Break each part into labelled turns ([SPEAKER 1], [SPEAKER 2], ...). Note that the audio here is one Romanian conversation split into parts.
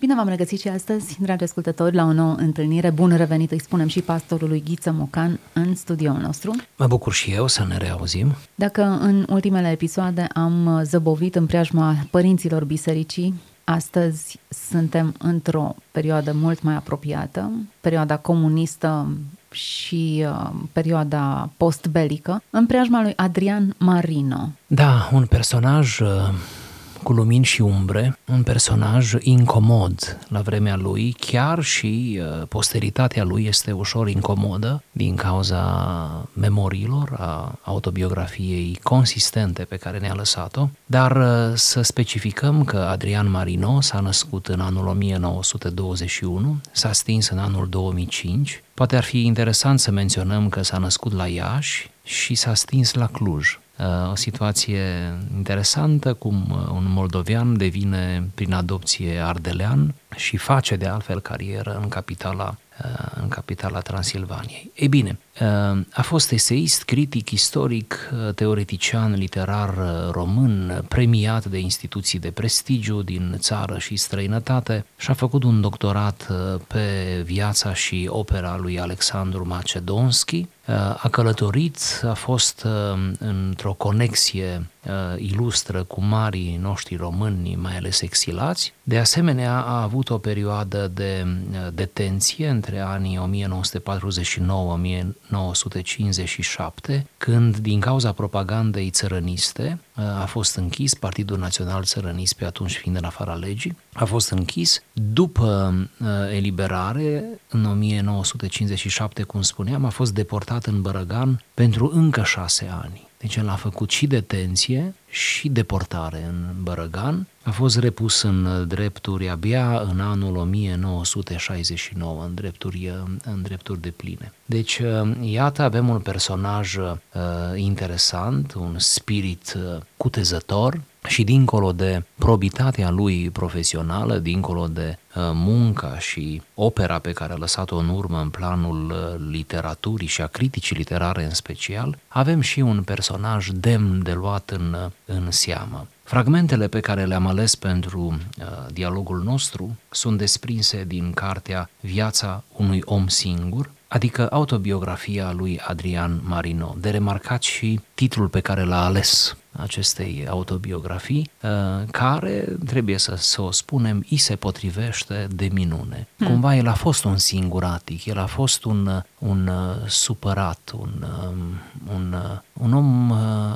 [SPEAKER 1] Bine v-am regăsit și astăzi, dragi ascultători, la o nouă întâlnire. Bun revenit, îi spunem și pastorului Ghiță Mocan în studioul nostru.
[SPEAKER 2] Mă bucur și eu să ne reauzim.
[SPEAKER 1] Dacă în ultimele episoade am zăbovit în preajma părinților bisericii, astăzi suntem într-o perioadă mult mai apropiată, perioada comunistă și uh, perioada postbelică, în preajma lui Adrian Marino.
[SPEAKER 2] Da, un personaj uh, cu lumini și umbre, un personaj incomod la vremea lui, chiar și uh, posteritatea lui este ușor incomodă din cauza memoriilor, a autobiografiei consistente pe care ne-a lăsat-o, dar uh, să specificăm că Adrian Marino s-a născut în anul 1921, s-a stins în anul 2005, poate ar fi interesant să menționăm că s-a născut la Iași și s-a stins la Cluj. Uh, o situație interesantă, cum uh, un moldovean devine prin adopție ardelean și face de altfel carieră în capitala Uh, în capitala Transilvaniei. Ei bine, uh, a fost eseist, critic, istoric, uh, teoretician, literar român, premiat de instituții de prestigiu din țară și străinătate și a făcut un doctorat pe viața și opera lui Alexandru Macedonski, a călătorit, a fost într-o conexie ilustră cu marii noștri români, mai ales exilați. De asemenea, a avut o perioadă de detenție între anii 1949-1957, când, din cauza propagandei țărăniste, a fost închis, Partidul Național Țărănist, pe atunci fiind în afara legii, a fost închis. După eliberare, în 1957, cum spuneam, a fost deportat în Bărăgan pentru încă șase ani. Deci el a făcut și detenție și deportare în Bărăgan. A fost repus în drepturi abia în anul 1969, în drepturi, în drepturi de pline. Deci, iată, avem un personaj uh, interesant, un spirit uh, cutezător, și dincolo de probitatea lui profesională, dincolo de uh, munca și opera pe care a lăsat-o în urmă în planul uh, literaturii și a criticii literare în special, avem și un personaj demn de luat în, uh, în seamă. Fragmentele pe care le-am ales pentru uh, dialogul nostru sunt desprinse din cartea Viața unui om singur, adică autobiografia lui Adrian Marino. De remarcat și titlul pe care l-a ales acestei autobiografii, uh, care, trebuie să, să o spunem, îi se potrivește de minune. Hmm. Cumva el a fost un singuratic, el a fost un, un uh, supărat, un, um, un, uh, un om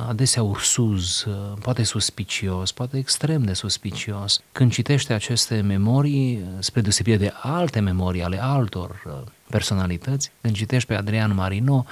[SPEAKER 2] adesea ursuz, poate suspicios, poate extrem de suspicios. Când citește aceste memorii, spre deosebire de alte memorii ale altor personalități, când citești pe Adrian Marino, um,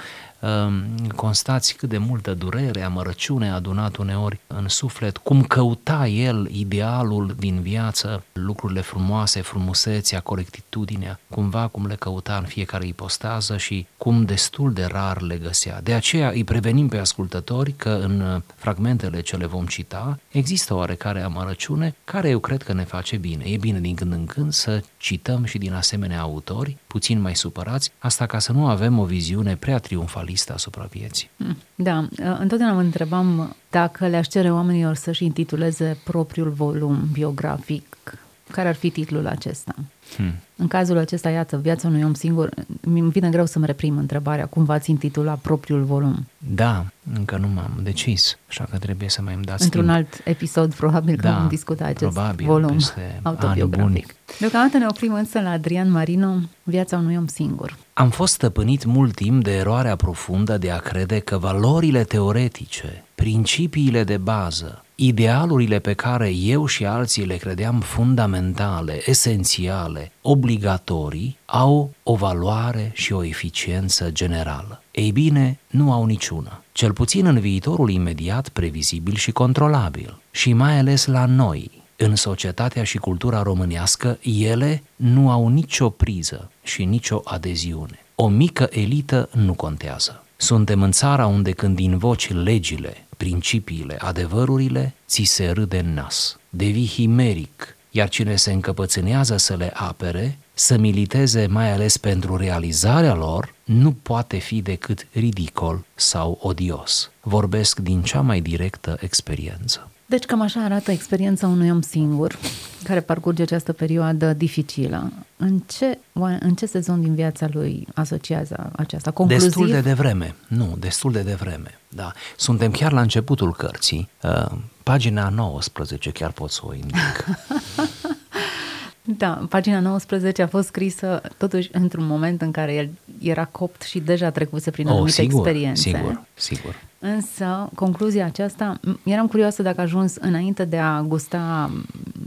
[SPEAKER 2] constați cât de multă durere, amărăciune a adunat uneori în suflet, cum căuta el idealul din viață, lucrurile frumoase, frumusețea, corectitudinea, cumva cum le căuta în fiecare ipostază și cum destul de rar le găsea. De aceea îi prevenim pe ascultători că în fragmentele ce le vom cita există oarecare amărăciune care eu cred că ne face bine. E bine din când în când să cităm și din asemenea autori, puțin mai supărați, asta ca să nu avem o viziune prea triumfalistă asupra vieții.
[SPEAKER 1] Hmm. Da, întotdeauna mă întrebam dacă le-aș cere oamenilor să-și intituleze propriul volum biografic, care ar fi titlul acesta? Hmm. În cazul acesta, iată, viața unui om singur, mi vine greu să-mi reprim întrebarea cum v-ați intitula propriul volum.
[SPEAKER 2] Da, încă nu m-am decis, așa că trebuie să mai îmi dați
[SPEAKER 1] Într-un
[SPEAKER 2] timp.
[SPEAKER 1] alt episod, probabil că
[SPEAKER 2] da,
[SPEAKER 1] vom discuta acest
[SPEAKER 2] probabil,
[SPEAKER 1] volum
[SPEAKER 2] peste
[SPEAKER 1] autobiografic. Deocamdată ne oprim însă la Adrian Marino, viața unui om singur.
[SPEAKER 2] Am fost stăpânit mult timp de eroarea profundă de a crede că valorile teoretice, principiile de bază, idealurile pe care eu și alții le credeam fundamentale, esențiale, obligatorii, au o valoare și o eficiență generală. Ei bine, nu au niciuna, cel puțin în viitorul imediat previzibil și controlabil, și mai ales la noi, în societatea și cultura românească, ele nu au nicio priză și nicio adeziune. O mică elită nu contează. Suntem în țara unde când invoci legile, principiile, adevărurile, ți se râde în nas. Devii himeric, iar cine se încăpățânează să le apere, să militeze mai ales pentru realizarea lor, nu poate fi decât ridicol sau odios. Vorbesc din cea mai directă experiență.
[SPEAKER 1] Deci cam așa arată experiența unui om singur care parcurge această perioadă dificilă. În ce, în ce sezon din viața lui asociază aceasta? Concluziv?
[SPEAKER 2] Destul de devreme. Nu, destul de devreme. Da. Suntem chiar la începutul cărții. Uh, pagina 19 chiar pot să o indic.
[SPEAKER 1] Da, pagina 19 a fost scrisă totuși într-un moment în care el era copt și deja trecuse prin oh, anumite
[SPEAKER 2] sigur,
[SPEAKER 1] experiențe.
[SPEAKER 2] Sigur, sigur.
[SPEAKER 1] Însă, concluzia aceasta, eram curioasă dacă a ajuns înainte de a gusta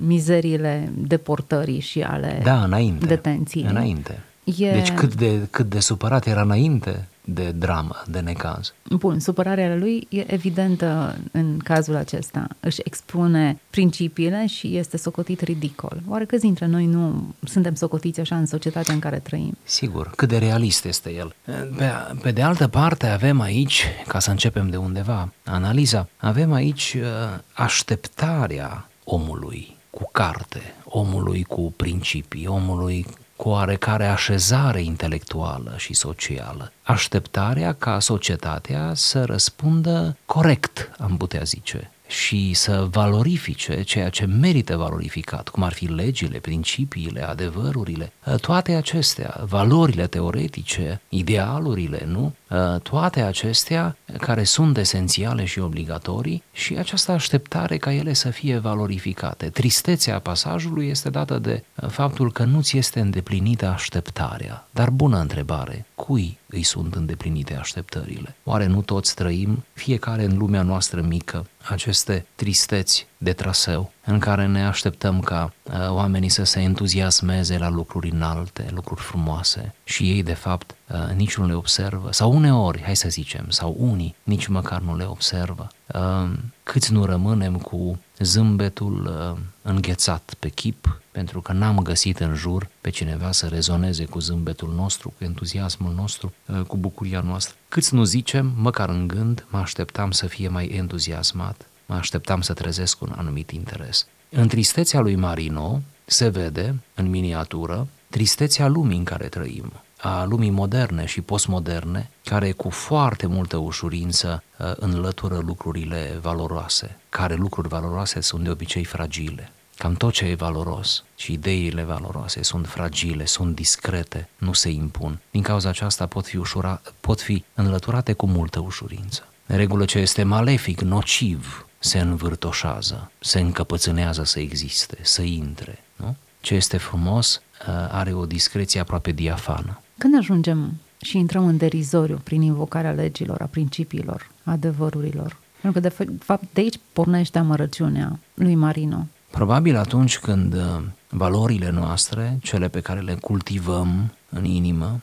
[SPEAKER 1] mizeriile deportării și ale
[SPEAKER 2] da, înainte,
[SPEAKER 1] detenției.
[SPEAKER 2] Înainte. E... Deci cât de, cât de supărat era înainte de dramă, de necaz.
[SPEAKER 1] Bun, supărarea lui e evidentă în cazul acesta. Își expune principiile și este socotit ridicol. Oare câți dintre noi nu suntem socotiți așa în societatea în care trăim?
[SPEAKER 2] Sigur, cât de realist este el. Pe, pe de altă parte avem aici, ca să începem de undeva, analiza, avem aici uh, așteptarea omului cu carte, omului cu principii, omului cu oarecare așezare intelectuală și socială. Așteptarea ca societatea să răspundă corect, am putea zice, și să valorifice ceea ce merită valorificat, cum ar fi legile, principiile, adevărurile, toate acestea, valorile teoretice, idealurile, nu? Toate acestea care sunt esențiale și obligatorii și această așteptare ca ele să fie valorificate. Tristețea pasajului este dată de faptul că nu ți este îndeplinită așteptarea. Dar bună întrebare, cui îi sunt îndeplinite așteptările. Oare nu toți trăim, fiecare în lumea noastră mică, aceste tristeți de traseu în care ne așteptăm ca uh, oamenii să se entuziasmeze la lucruri înalte, lucruri frumoase și ei de fapt uh, nici nu le observă sau uneori, hai să zicem, sau unii nici măcar nu le observă. Uh, câți nu rămânem cu zâmbetul uh, înghețat pe chip pentru că n-am găsit în jur pe cineva să rezoneze cu zâmbetul nostru, cu entuziasmul nostru, uh, cu bucuria noastră. Câți nu zicem, măcar în gând, mă așteptam să fie mai entuziasmat, mă așteptam să trezesc un anumit interes. În tristețea lui Marino se vede, în miniatură, tristețea lumii în care trăim, a lumii moderne și postmoderne, care cu foarte multă ușurință uh, înlătură lucrurile valoroase, care lucruri valoroase sunt de obicei fragile. Cam tot ce e valoros și ideile valoroase sunt fragile, sunt discrete, nu se impun. Din cauza aceasta pot fi, ușura, pot fi înlăturate cu multă ușurință. În regulă ce este malefic, nociv, se învârtoșează, se încăpățânează să existe, să intre. Nu? Ce este frumos uh, are o discreție aproape diafană.
[SPEAKER 1] Când ajungem și intrăm în derizoriu prin invocarea legilor, a principiilor, adevărurilor, pentru că de fapt de aici pornește amărăciunea lui Marino.
[SPEAKER 2] Probabil atunci când uh, valorile noastre, cele pe care le cultivăm în inimă, uh,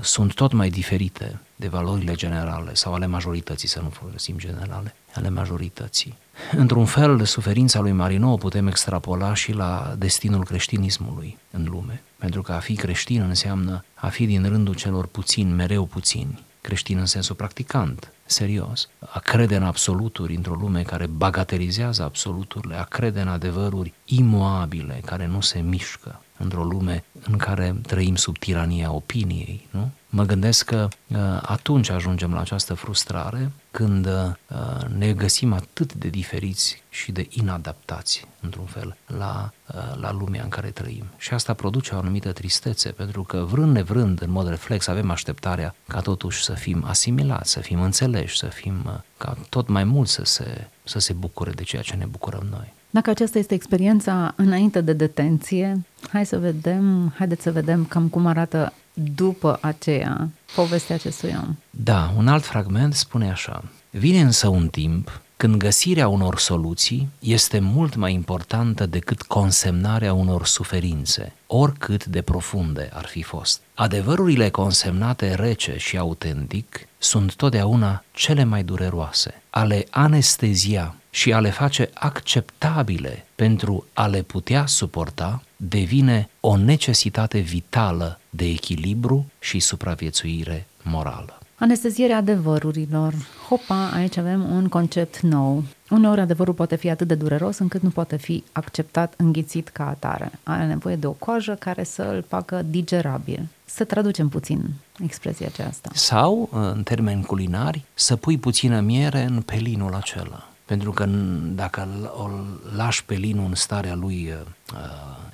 [SPEAKER 2] sunt tot mai diferite de valorile generale sau ale majorității, să nu folosim generale, ale majorității. Într-un fel, suferința lui Marino o putem extrapola și la destinul creștinismului în lume. Pentru că a fi creștin înseamnă a fi din rândul celor puțini, mereu puțini, creștin în sensul practicant, serios, a crede în absoluturi într-o lume care bagatelizează absoluturile, a crede în adevăruri imoabile, care nu se mișcă, într-o lume în care trăim sub tirania opiniei, nu? Mă gândesc că uh, atunci ajungem la această frustrare când uh, ne găsim atât de diferiți și de inadaptați, într-un fel, la, uh, la lumea în care trăim. Și asta produce o anumită tristețe, pentru că vrând nevrând, în mod reflex, avem așteptarea ca totuși să fim asimilați, să fim înțeleși, să fim ca tot mai mult să se, să se bucure de ceea ce ne bucurăm noi.
[SPEAKER 1] Dacă aceasta este experiența înainte de detenție, hai să vedem, haideți să vedem cam cum arată după aceea povestea acestui om.
[SPEAKER 2] Da, un alt fragment spune așa. Vine însă un timp când găsirea unor soluții este mult mai importantă decât consemnarea unor suferințe, oricât de profunde ar fi fost. Adevărurile consemnate rece și autentic sunt totdeauna cele mai dureroase. A le anestezia și a le face acceptabile pentru a le putea suporta devine o necesitate vitală de echilibru și supraviețuire morală.
[SPEAKER 1] Anestezierea adevărurilor. Hopa, aici avem un concept nou. Uneori adevărul poate fi atât de dureros încât nu poate fi acceptat, înghițit ca atare. Are nevoie de o coajă care să îl facă digerabil. Să traducem puțin expresia aceasta.
[SPEAKER 2] Sau, în termeni culinari, să pui puțină miere în pelinul acela. Pentru că dacă o lași pe linul în starea lui uh,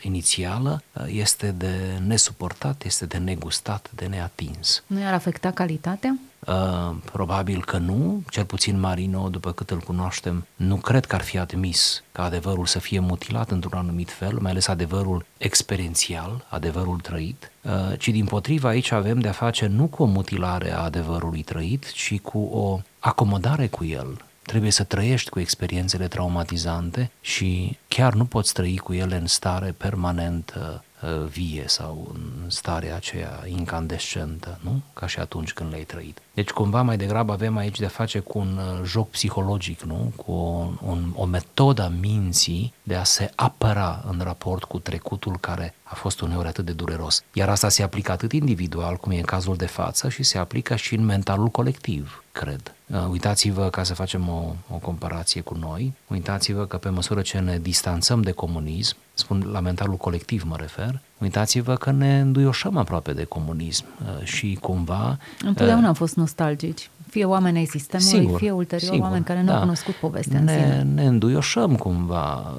[SPEAKER 2] inițială, uh, este de nesuportat, este de negustat, de neatins.
[SPEAKER 1] Nu i-ar afecta calitatea?
[SPEAKER 2] Uh, probabil că nu, cel puțin Marino, după cât îl cunoaștem, nu cred că ar fi admis ca adevărul să fie mutilat într-un anumit fel, mai ales adevărul experiențial, adevărul trăit, uh, ci din potriva aici avem de-a face nu cu o mutilare a adevărului trăit, ci cu o acomodare cu el, trebuie să trăiești cu experiențele traumatizante și chiar nu poți trăi cu ele în stare permanent uh, vie sau în starea aceea incandescentă, nu? Ca și atunci când le-ai trăit. Deci cumva mai degrabă avem aici de face cu un uh, joc psihologic, nu? Cu o, un, o metodă a minții de a se apăra în raport cu trecutul care a fost uneori atât de dureros. Iar asta se aplică atât individual, cum e în cazul de față, și se aplică și în mentalul colectiv, cred. Uh, uitați-vă, ca să facem o, o comparație cu noi, uitați-vă că pe măsură ce ne distanțăm de comunism, spun la mentalul colectiv mă refer, uitați-vă că ne înduioșăm aproape de comunism uh, și cumva...
[SPEAKER 1] Întotdeauna am fost nostalgici fie oameni ai sistemului,
[SPEAKER 2] sigur,
[SPEAKER 1] fie ulterior
[SPEAKER 2] sigur,
[SPEAKER 1] oameni care nu
[SPEAKER 2] da.
[SPEAKER 1] au cunoscut povestea
[SPEAKER 2] ne,
[SPEAKER 1] în sine.
[SPEAKER 2] Ne înduioșăm cumva,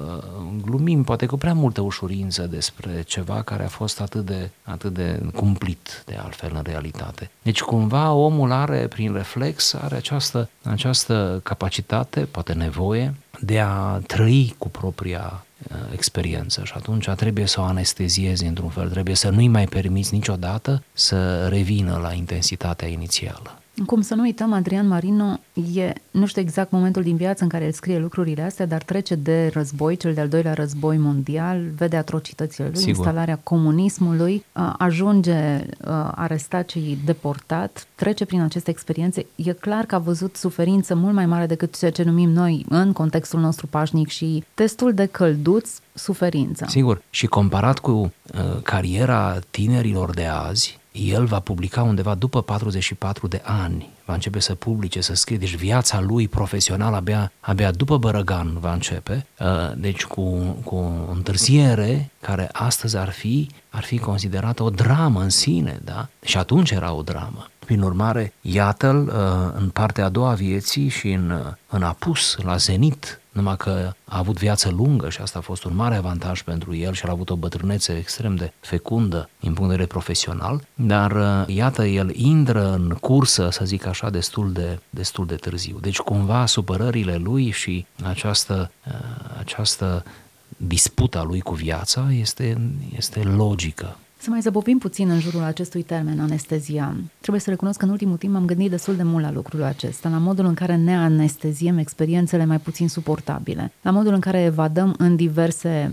[SPEAKER 2] glumim poate cu prea multă ușurință despre ceva care a fost atât de, atât de cumplit de altfel în realitate. Deci cumva omul are, prin reflex, are această, această capacitate, poate nevoie, de a trăi cu propria uh, experiență și atunci trebuie să o anesteziezi într-un fel, trebuie să nu-i mai permiți niciodată să revină la intensitatea inițială.
[SPEAKER 1] Cum să nu uităm, Adrian Marino e, nu știu exact momentul din viață în care el scrie lucrurile astea, dar trece de război, cel de-al doilea război mondial, vede atrocitățile lui, Sigur. instalarea comunismului, ajunge arestat și deportat, trece prin aceste experiențe. E clar că a văzut suferință mult mai mare decât ceea ce numim noi în contextul nostru pașnic și testul de călduț, suferința.
[SPEAKER 2] Sigur, și comparat cu uh, cariera tinerilor de azi, el va publica undeva după 44 de ani, va începe să publice, să scrie, deci viața lui profesională abia, abia după Bărăgan va începe, uh, deci cu, cu o întârziere care astăzi ar fi, ar fi considerată o dramă în sine, da? Și atunci era o dramă. Prin urmare, iată-l uh, în partea a doua a vieții și în, uh, în apus, la zenit, numai că a avut viață lungă și asta a fost un mare avantaj pentru el și a avut o bătrânețe extrem de fecundă din punct de vedere profesional, dar uh, iată, el intră în cursă, să zic așa, destul de, destul de târziu. Deci cumva supărările lui și această, această disputa lui cu viața este, este logică.
[SPEAKER 1] Să mai zăbovim puțin în jurul acestui termen, anestezia. Trebuie să recunosc că în ultimul timp am gândit destul de mult la lucrul acesta, la modul în care ne anesteziem experiențele mai puțin suportabile, la modul în care evadăm în diverse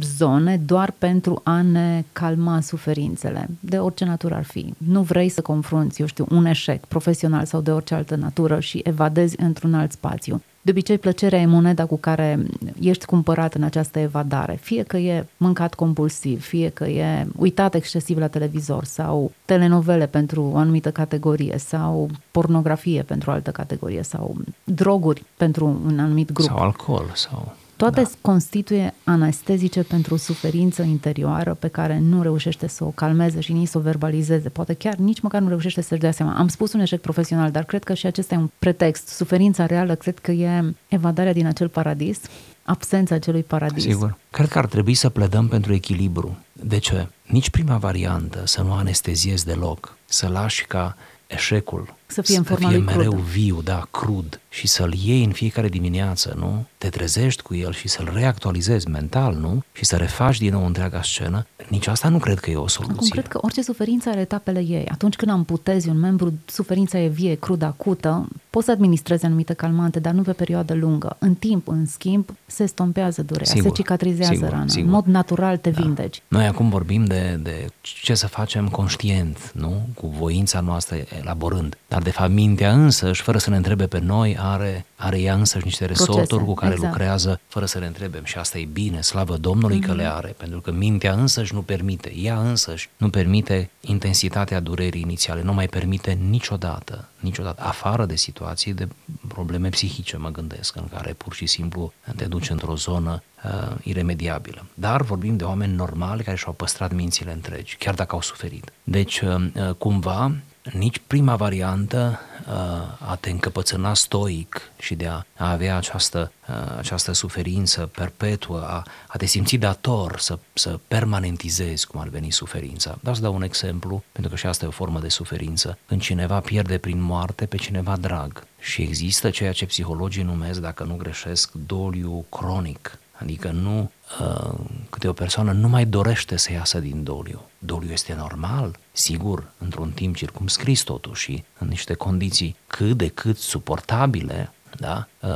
[SPEAKER 1] zone doar pentru a ne calma suferințele, de orice natură ar fi. Nu vrei să confrunți, eu știu, un eșec profesional sau de orice altă natură și evadezi într-un alt spațiu. De obicei, plăcerea e moneda cu care ești cumpărat în această evadare. Fie că e mâncat compulsiv, fie că e uitat excesiv la televizor sau telenovele pentru o anumită categorie sau pornografie pentru o altă categorie sau droguri pentru un anumit grup.
[SPEAKER 2] Sau alcool sau
[SPEAKER 1] toate da. constituie anestezice pentru o suferință interioară pe care nu reușește să o calmeze și nici să o verbalizeze. Poate chiar nici măcar nu reușește să-și dea seama. Am spus un eșec profesional, dar cred că și acesta e un pretext. Suferința reală cred că e evadarea din acel paradis, absența acelui paradis.
[SPEAKER 2] Sigur. Cred că ar trebui să pledăm pentru echilibru. De ce? Nici prima variantă să nu anesteziezi deloc, să lași ca eșecul
[SPEAKER 1] Să fie în forma
[SPEAKER 2] fie
[SPEAKER 1] lui
[SPEAKER 2] mereu
[SPEAKER 1] crudă.
[SPEAKER 2] viu, da, crud și să-l iei în fiecare dimineață, nu? Te trezești cu el și să-l reactualizezi mental, nu? Și să refaci din nou întreaga scenă. Nici asta nu cred că e o soluție.
[SPEAKER 1] Acum cred că orice suferință are etapele ei. Atunci când amputezi un membru, suferința e vie, crudă, acută, poți să administrezi anumite calmante, dar nu pe perioadă lungă. În timp, în schimb, se stompează durerea,
[SPEAKER 2] Sigur,
[SPEAKER 1] se cicatrizează
[SPEAKER 2] sigur,
[SPEAKER 1] rana.
[SPEAKER 2] sigur.
[SPEAKER 1] În mod natural te vindeci.
[SPEAKER 2] Noi acum vorbim de, de ce să facem conștient, nu? Cu voința noastră elaborând. Dar de fapt mintea însăși, fără să ne întrebe pe noi, are, are ea însăși niște resorturi
[SPEAKER 1] Procese,
[SPEAKER 2] cu care
[SPEAKER 1] exact.
[SPEAKER 2] lucrează fără să ne întrebem. Și asta e bine, slavă Domnului că le are, pentru că mintea însăși nu permite, ea însăși nu permite intensitatea durerii inițiale, nu mai permite niciodată, niciodată, afară de situații de probleme psihice, mă gândesc, în care pur și simplu te duci într-o zonă uh, iremediabilă. Dar vorbim de oameni normali care și-au păstrat mințile întregi, chiar dacă au suferit. Deci, uh, uh, cumva, nici prima variantă uh, a te încăpățâna stoic și de a, a avea această, uh, această suferință perpetuă, a, a te simți dator să, să permanentizezi cum ar veni suferința. Dar să dau un exemplu, pentru că și asta e o formă de suferință. Când cineva pierde prin moarte pe cineva drag și există ceea ce psihologii numesc, dacă nu greșesc, doliu cronic, Adică nu, uh, câte o persoană nu mai dorește să iasă din doliu. Doliu este normal, sigur, într-un timp circumscris totuși, și în niște condiții cât de cât suportabile, da? Uh,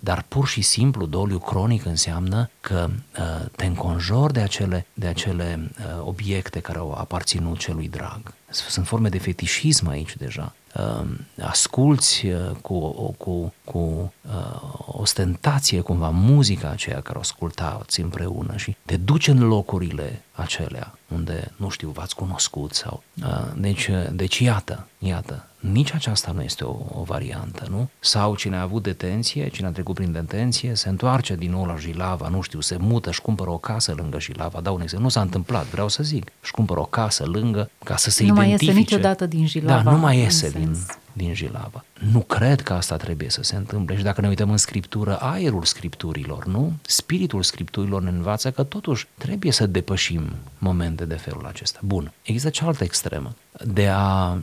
[SPEAKER 2] dar pur și simplu doliu cronic înseamnă că uh, te înconjori de acele, de acele uh, obiecte care au aparținut celui drag. Sunt forme de fetișism aici deja. Uh, asculți uh, cu, cu, cu uh, ostentație cumva muzica aceea care o ascultați împreună și te duci în locurile acelea unde, nu știu, v-ați cunoscut sau... Uh, deci, uh, deci iată, iată, nici aceasta nu este o, o variantă, nu? Sau cine a avut detenție, cine a trecut prin detenție, se întoarce din nou la Jilava, nu știu, se mută, își cumpără o casă lângă Jilava, dau un exemplu, nu s-a întâmplat, vreau să zic, își cumpără o casă lângă ca să se
[SPEAKER 1] Nu mai
[SPEAKER 2] identifice.
[SPEAKER 1] iese niciodată din Jilava,
[SPEAKER 2] Da, nu mai
[SPEAKER 1] în
[SPEAKER 2] iese din,
[SPEAKER 1] sens.
[SPEAKER 2] din Jilava. Nu cred că asta trebuie să se întâmple și dacă ne uităm în Scriptură, aerul Scripturilor, nu? Spiritul Scripturilor ne învață că totuși trebuie să depășim momente de felul acesta. Bun, există cealaltă extremă, de a uh,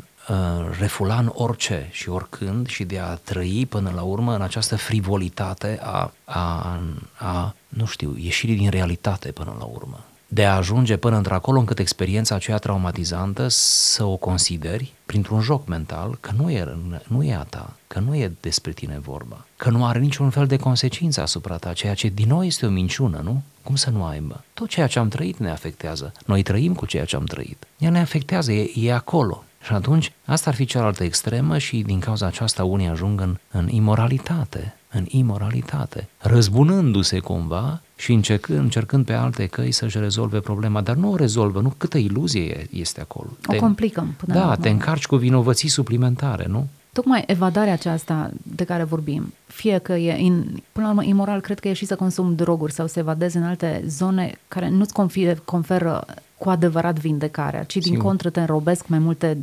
[SPEAKER 2] refula în orice și oricând și de a trăi până la urmă în această frivolitate a, a, a nu știu, ieșirii din realitate până la urmă de a ajunge până într-acolo încât experiența aceea traumatizantă să o consideri printr-un joc mental că nu e, nu e a ta, că nu e despre tine vorba, că nu are niciun fel de consecință asupra ta, ceea ce din nou este o minciună, nu? Cum să nu aibă? Tot ceea ce am trăit ne afectează. Noi trăim cu ceea ce am trăit. Ea ne afectează, e, e acolo. Și atunci, asta ar fi cealaltă extremă și din cauza aceasta unii ajung în, în imoralitate, în imoralitate, răzbunându-se cumva și încercând, încercând pe alte căi să-și rezolve problema, dar nu o rezolvă, nu? Câtă iluzie este acolo.
[SPEAKER 1] O complicăm până la
[SPEAKER 2] Da,
[SPEAKER 1] urmă.
[SPEAKER 2] te încarci cu vinovății suplimentare, nu?
[SPEAKER 1] Tocmai evadarea aceasta de care vorbim, fie că e, in, până la urmă, imoral, cred că e și să consumi droguri sau să evadezi în alte zone care nu-ți conferă, conferă cu adevărat vindecarea, ci din
[SPEAKER 2] Sigur.
[SPEAKER 1] contră te înrobesc, mai multe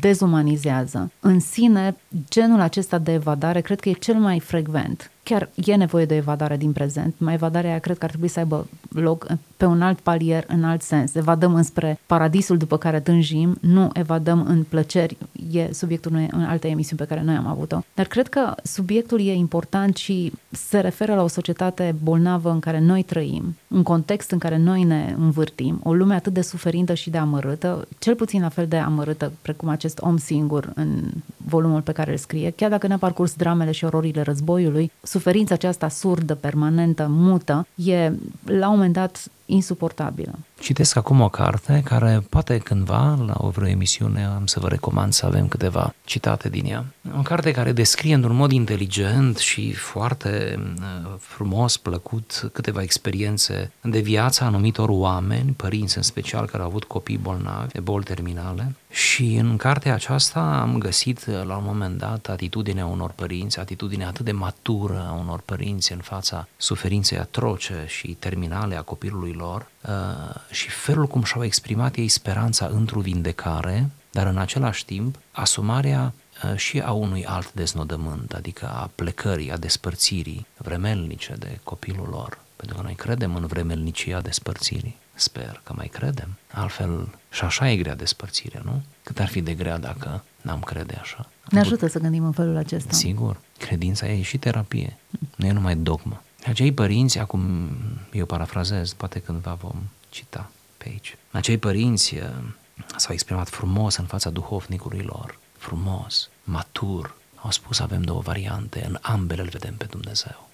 [SPEAKER 1] dezumanizează. În sine, genul acesta de evadare cred că e cel mai frecvent. Chiar e nevoie de evadare din prezent, mai evadarea aia cred că ar trebui să aibă loc pe un alt palier, în alt sens. Evadăm înspre paradisul după care tânjim, nu evadăm în plăceri, e subiectul unei în alte emisiuni pe care noi am avut-o. Dar cred că subiectul e important și se referă la o societate bolnavă în care noi trăim, un context în care noi ne învârtim, o lume atât de suferintă și de amărâtă, cel puțin la fel de amărâtă precum acest om singur în volumul pe care îl scrie, chiar dacă ne-a parcurs dramele și ororile războiului, suferința aceasta surdă, permanentă, mută, e la un moment dat insuportabilă.
[SPEAKER 2] Citesc acum o carte care poate cândva la o vreo emisiune am să vă recomand să avem câteva citate din ea. O carte care descrie într-un mod inteligent și foarte uh, frumos, plăcut, câteva experiențe de viața anumitor oameni, părinți în special care au avut copii bolnavi, de boli terminale. Și în cartea aceasta am găsit uh, la un moment dat atitudinea unor părinți, atitudinea atât de matură a unor părinți în fața suferinței atroce și terminale a copilului lor uh, și felul cum și-au exprimat ei speranța într-o vindecare, dar în același timp asumarea uh, și a unui alt deznodământ, adică a plecării, a despărțirii vremelnice de copilul lor. Pentru că noi credem în vremelnicia despărțirii. Sper că mai credem. Altfel, și așa e grea despărțirea, nu? Cât ar fi de grea dacă n-am crede așa.
[SPEAKER 1] Ne ajută să gândim în felul acesta.
[SPEAKER 2] Sigur, credința e și terapie, nu e numai dogmă. Acei părinți, acum eu parafrazez, poate cândva vom cita pe aici. Acei părinți uh, s-au exprimat frumos în fața duhovnicului lor, frumos, matur. Au spus avem două variante, în ambele îl vedem pe Dumnezeu.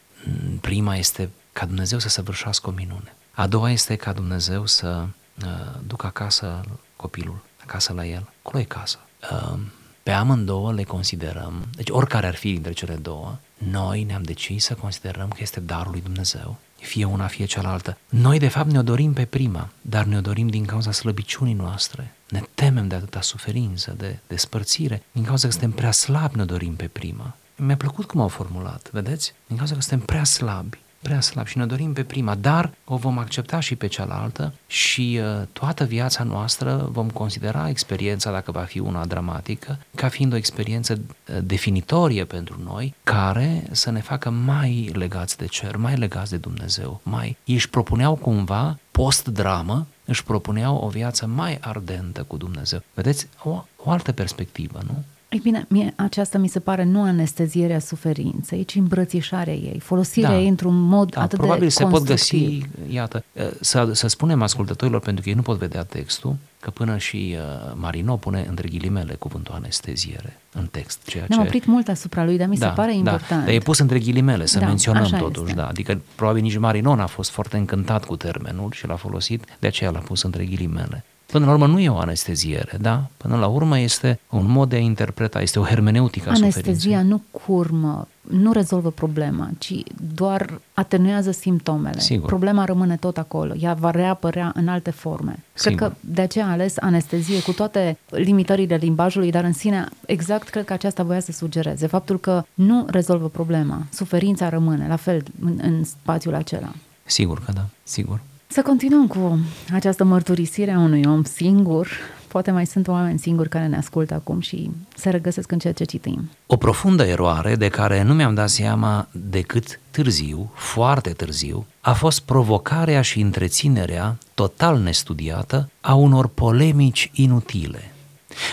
[SPEAKER 2] Prima este ca Dumnezeu să săvârșească o minune. A doua este ca Dumnezeu să uh, ducă acasă copilul, acasă la el. Acolo e casa. Uh, pe amândouă le considerăm, deci oricare ar fi dintre cele două, noi ne-am decis să considerăm că este darul lui Dumnezeu, fie una, fie cealaltă. Noi, de fapt, ne-o dorim pe prima, dar ne-o dorim din cauza slăbiciunii noastre. Ne temem de atâta suferință, de despărțire, din cauza că suntem prea slabi, ne dorim pe prima. Mi-a plăcut cum au formulat, vedeți? Din cauza că suntem prea slabi prea slab și ne dorim pe prima, dar o vom accepta și pe cealaltă și uh, toată viața noastră vom considera experiența, dacă va fi una dramatică, ca fiind o experiență uh, definitorie pentru noi, care să ne facă mai legați de cer, mai legați de Dumnezeu, mai... Ei își propuneau cumva, post-dramă, își propuneau o viață mai ardentă cu Dumnezeu. Vedeți, o, o altă perspectivă, nu?
[SPEAKER 1] Ei bine, mie aceasta mi se pare nu anestezierea suferinței, ci îmbrățișarea ei, folosirea da. ei într-un mod
[SPEAKER 2] da,
[SPEAKER 1] atât
[SPEAKER 2] probabil
[SPEAKER 1] de
[SPEAKER 2] se pot găsi, iată, să, să spunem ascultătorilor, pentru că ei nu pot vedea textul, că până și uh, Marino pune între ghilimele cuvântul anesteziere în text. Ceea
[SPEAKER 1] Ne-am
[SPEAKER 2] ce...
[SPEAKER 1] oprit mult asupra lui, dar mi
[SPEAKER 2] da,
[SPEAKER 1] se pare
[SPEAKER 2] da,
[SPEAKER 1] important.
[SPEAKER 2] Dar e pus între ghilimele, să
[SPEAKER 1] da,
[SPEAKER 2] menționăm totuși,
[SPEAKER 1] este.
[SPEAKER 2] da. Adică probabil nici Marino n-a fost foarte încântat cu termenul și l-a folosit, de aceea l-a pus între ghilimele. Până la urmă nu e o anesteziere, da? Până la urmă este un mod de a interpreta, este o hermeneutică a
[SPEAKER 1] Anestezia nu curmă, nu rezolvă problema, ci doar atenuează simptomele.
[SPEAKER 2] Sigur.
[SPEAKER 1] Problema rămâne tot acolo, ea va reapărea în alte forme.
[SPEAKER 2] Sigur.
[SPEAKER 1] Cred că de aceea a ales anestezie cu toate limitările limbajului, dar în sine exact cred că aceasta voia să sugereze. Faptul că nu rezolvă problema, suferința rămâne la fel în, în spațiul acela.
[SPEAKER 2] Sigur că da, sigur.
[SPEAKER 1] Să continuăm cu această mărturisire a unui om singur. Poate mai sunt oameni singuri care ne ascultă acum și se regăsesc în ceea ce citim.
[SPEAKER 2] O profundă eroare de care nu mi-am dat seama decât târziu, foarte târziu, a fost provocarea și întreținerea total nestudiată a unor polemici inutile.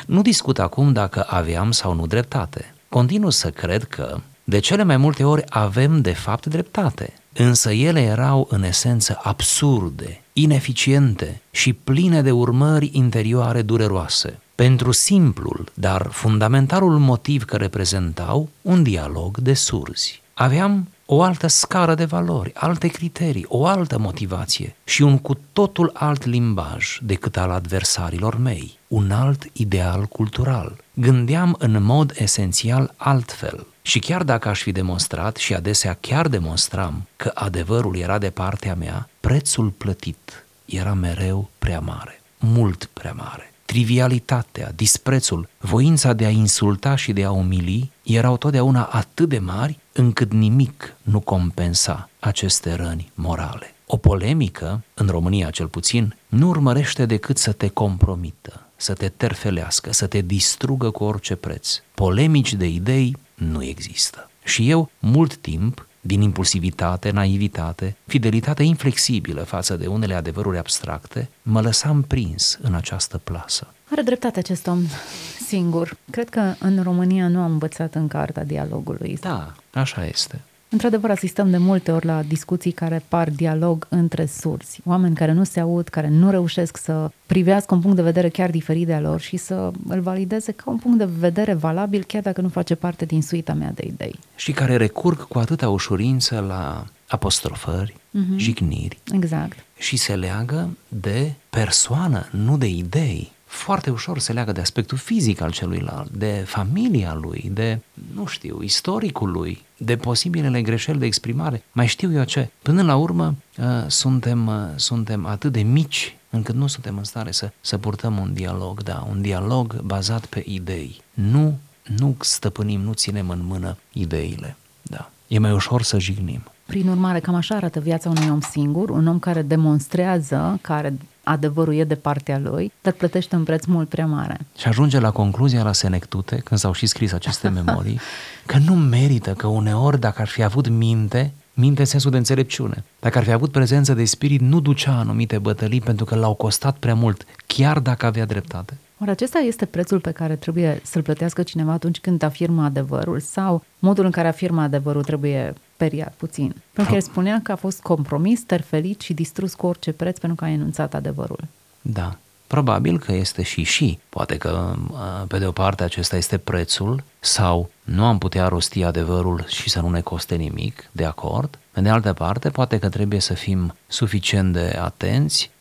[SPEAKER 2] Nu discut acum dacă aveam sau nu dreptate. Continu să cred că, de cele mai multe ori, avem de fapt dreptate – însă ele erau în esență absurde, ineficiente și pline de urmări interioare dureroase, pentru simplul, dar fundamentalul motiv că reprezentau un dialog de surzi. Aveam o altă scară de valori, alte criterii, o altă motivație și un cu totul alt limbaj decât al adversarilor mei, un alt ideal cultural. Gândeam în mod esențial altfel și chiar dacă aș fi demonstrat și adesea chiar demonstram că adevărul era de partea mea, prețul plătit era mereu prea mare, mult prea mare. Trivialitatea, disprețul, voința de a insulta și de a umili erau totdeauna atât de mari încât nimic nu compensa aceste răni morale. O polemică, în România cel puțin, nu urmărește decât să te compromită, să te terfelească, să te distrugă cu orice preț. Polemici de idei nu există. Și eu, mult timp, din impulsivitate, naivitate, fidelitate inflexibilă față de unele adevăruri abstracte, mă lăsam prins în această plasă.
[SPEAKER 1] Are dreptate acest om singur. Cred că în România nu am învățat în carta dialogului.
[SPEAKER 2] Da, așa este.
[SPEAKER 1] Într-adevăr, asistăm de multe ori la discuții care par dialog între surți. Oameni care nu se aud, care nu reușesc să privească un punct de vedere chiar diferit de al lor și să îl valideze ca un punct de vedere valabil, chiar dacă nu face parte din suita mea de idei.
[SPEAKER 2] Și care recurg cu atâta ușurință la apostrofări, uh-huh. jigniri.
[SPEAKER 1] Exact.
[SPEAKER 2] Și se leagă de persoană, nu de idei foarte ușor se leagă de aspectul fizic al celuilalt, de familia lui, de, nu știu, istoricul lui, de posibilele greșeli de exprimare, mai știu eu ce. Până la urmă, uh, suntem, uh, suntem atât de mici încât nu suntem în stare să, să purtăm un dialog, da, un dialog bazat pe idei. Nu, nu stăpânim, nu ținem în mână ideile, da. E mai ușor să jignim.
[SPEAKER 1] Prin urmare, cam așa arată viața unui om singur, un om care demonstrează, care adevărul e de partea lui, dar plătește un preț mult prea mare.
[SPEAKER 2] Și ajunge la concluzia la Senectute, când s-au și scris aceste memorii, că nu merită, că uneori dacă ar fi avut minte, minte în sensul de înțelepciune. Dacă ar fi avut prezență de spirit, nu ducea anumite bătălii pentru că l-au costat prea mult, chiar dacă avea dreptate.
[SPEAKER 1] Oare acesta este prețul pe care trebuie să-l plătească cineva atunci când afirmă adevărul sau modul în care afirmă adevărul trebuie periat puțin? Pentru că el spunea că a fost compromis, terfelit și distrus cu orice preț pentru că a enunțat adevărul.
[SPEAKER 2] Da, Probabil că este și și. Poate că, pe de o parte, acesta este prețul sau nu am putea rosti adevărul și să nu ne coste nimic, de acord. Pe de altă parte, poate că trebuie să fim suficient de atenți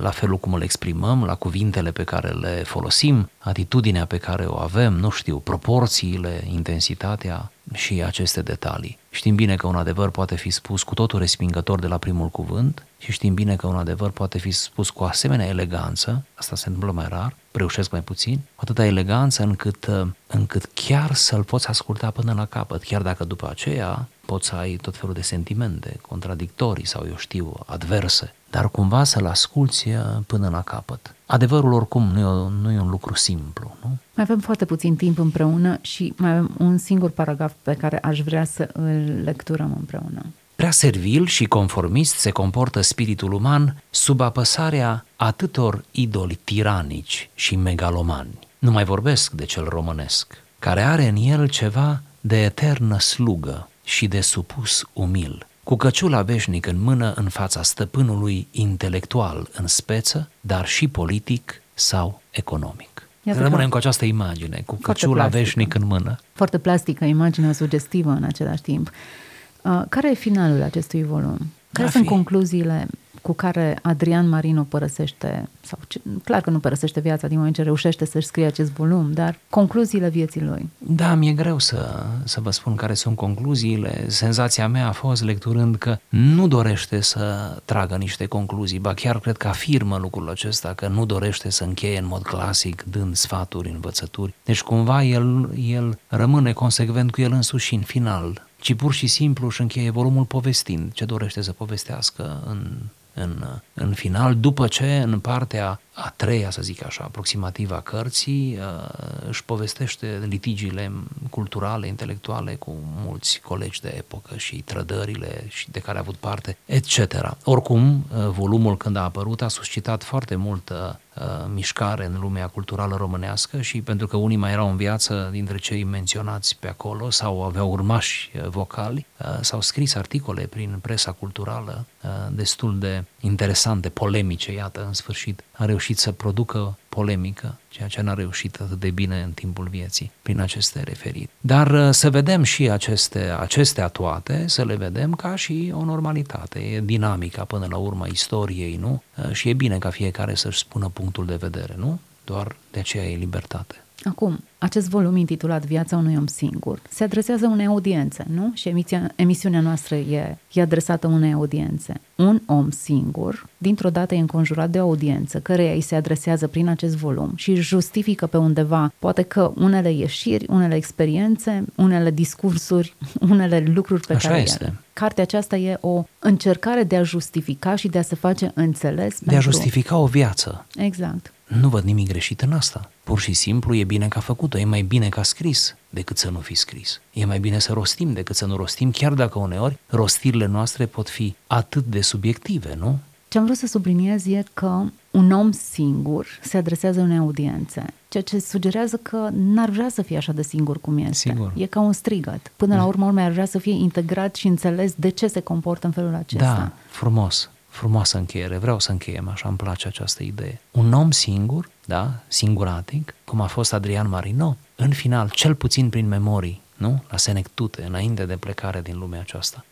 [SPEAKER 2] la felul cum îl exprimăm, la cuvintele pe care le folosim, atitudinea pe care o avem, nu știu, proporțiile, intensitatea și aceste detalii. Știm bine că un adevăr poate fi spus cu totul respingător de la primul cuvânt și știm bine că un adevăr poate fi spus cu asemenea eleganță, asta se întâmplă mai rar, reușesc mai puțin, cu atâta eleganță încât, încât chiar să-l poți asculta până la capăt, chiar dacă după aceea poți să ai tot felul de sentimente contradictorii sau, eu știu, adverse, dar cumva să-l asculți uh, până la capăt. Adevărul oricum nu e, nu e un lucru simplu, nu?
[SPEAKER 1] Mai avem foarte puțin timp împreună și mai avem un singur paragraf pe care aș vrea să îl lecturăm împreună.
[SPEAKER 2] Prea servil și conformist se comportă spiritul uman sub apăsarea atâtor idoli tiranici și megalomani. Nu mai vorbesc de cel românesc, care are în el ceva de eternă slugă și de supus umil, cu căciula veșnic în mână în fața stăpânului intelectual în speță, dar și politic sau economic. Iată Rămânem cu această imagine, cu căciula veșnic în mână.
[SPEAKER 1] Foarte plastică, imaginea sugestivă în același timp. Uh, care e finalul acestui volum? Care sunt fi. concluziile cu care Adrian Marino părăsește, sau clar că nu părăsește viața din moment ce reușește să-și scrie acest volum, dar concluziile vieții lui.
[SPEAKER 2] Da, mi-e greu să, să vă spun care sunt concluziile. Senzația mea a fost lecturând că nu dorește să tragă niște concluzii, ba chiar cred că afirmă lucrul acesta, că nu dorește să încheie în mod clasic, dând sfaturi, învățături. Deci cumva el, el rămâne consecvent cu el însuși și în final ci pur și simplu își încheie volumul povestind ce dorește să povestească în în, în final, după ce în partea a treia, să zic așa, aproximativă a cărții, uh, își povestește litigiile culturale, intelectuale cu mulți colegi de epocă și trădările și de care a avut parte, etc. Oricum, uh, volumul când a apărut a suscitat foarte multă uh, mișcare în lumea culturală românească și pentru că unii mai erau în viață dintre cei menționați pe acolo sau aveau urmași vocali, s-au scris articole prin presa culturală destul de interesante, polemice, iată, în sfârșit, a reușit să producă polemică, ceea ce n-a reușit atât de bine în timpul vieții, prin aceste referiri. Dar uh, să vedem și aceste, acestea toate, să le vedem ca și o normalitate, e dinamica până la urmă istoriei, nu? Uh, și e bine ca fiecare să-și spună punctul de vedere, nu? Doar de aceea e libertate.
[SPEAKER 1] Acum, acest volum intitulat Viața unui om singur se adresează unei audiențe, nu? Și emiția, emisiunea noastră e, e adresată unei audiențe. Un om singur, dintr-o dată e înconjurat de o audiență, căreia îi se adresează prin acest volum și justifică pe undeva, poate că unele ieșiri, unele experiențe, unele discursuri, unele lucruri pe
[SPEAKER 2] Așa
[SPEAKER 1] care
[SPEAKER 2] este.
[SPEAKER 1] Ele. Cartea aceasta e o încercare de a justifica și de a se face înțeles.
[SPEAKER 2] De pentru... a justifica o viață.
[SPEAKER 1] Exact.
[SPEAKER 2] Nu văd nimic greșit în asta. Pur și simplu e bine că a făcut-o, e mai bine ca scris decât să nu fi scris. E mai bine să rostim decât să nu rostim, chiar dacă uneori rostirile noastre pot fi atât de subiective, nu?
[SPEAKER 1] Ce am vrut să subliniez e că un om singur se adresează unei audiențe, ceea ce sugerează că n-ar vrea să fie așa de singur cum este.
[SPEAKER 2] Sigur.
[SPEAKER 1] E ca un strigăt. Până la urmă, urmă ar vrea să fie integrat și înțeles de ce se comportă în felul acesta.
[SPEAKER 2] Da, frumos frumoasă încheiere, vreau să încheiem așa, îmi place această idee. Un om singur, da, singuratic, cum a fost Adrian Marino, în final, cel puțin prin memorii, nu? La senectute, înainte de plecare din lumea aceasta,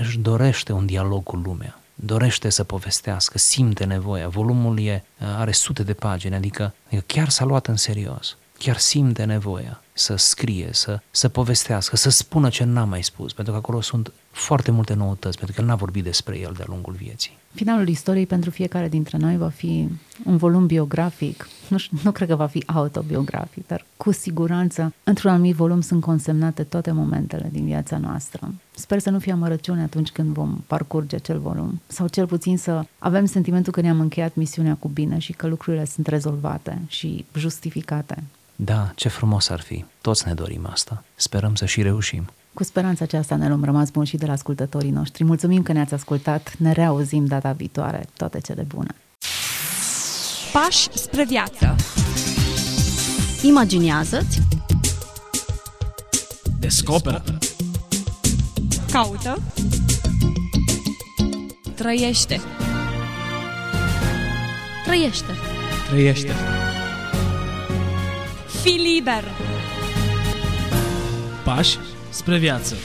[SPEAKER 2] își dorește un dialog cu lumea, dorește să povestească, simte nevoia. Volumul e, are sute de pagini, adică, adică chiar s-a luat în serios, chiar simte nevoia să scrie, să, să povestească, să spună ce n-a mai spus, pentru că acolo sunt foarte multe noutăți, pentru că el n-a vorbit despre el de-a lungul vieții.
[SPEAKER 1] Finalul istoriei pentru fiecare dintre noi va fi un volum biografic. Nu, știu, nu cred că va fi autobiografic, dar cu siguranță într-un anumit volum sunt consemnate toate momentele din viața noastră. Sper să nu fie amărăciune atunci când vom parcurge acel volum sau cel puțin să avem sentimentul că ne-am încheiat misiunea cu bine și că lucrurile sunt rezolvate și justificate.
[SPEAKER 2] Da, ce frumos ar fi. Toți ne dorim asta. Sperăm să și reușim.
[SPEAKER 1] Cu speranța aceasta ne luăm rămas bun și de la ascultătorii noștri. Mulțumim că ne-ați ascultat, ne reauzim data viitoare. Toate cele bune!
[SPEAKER 3] Pași spre viață.
[SPEAKER 4] Imaginează-ți
[SPEAKER 5] Descoperă.
[SPEAKER 3] Caută. Trăiește.
[SPEAKER 4] Trăiește
[SPEAKER 5] Trăiește.
[SPEAKER 3] Fii liber.
[SPEAKER 5] Pași spre viață.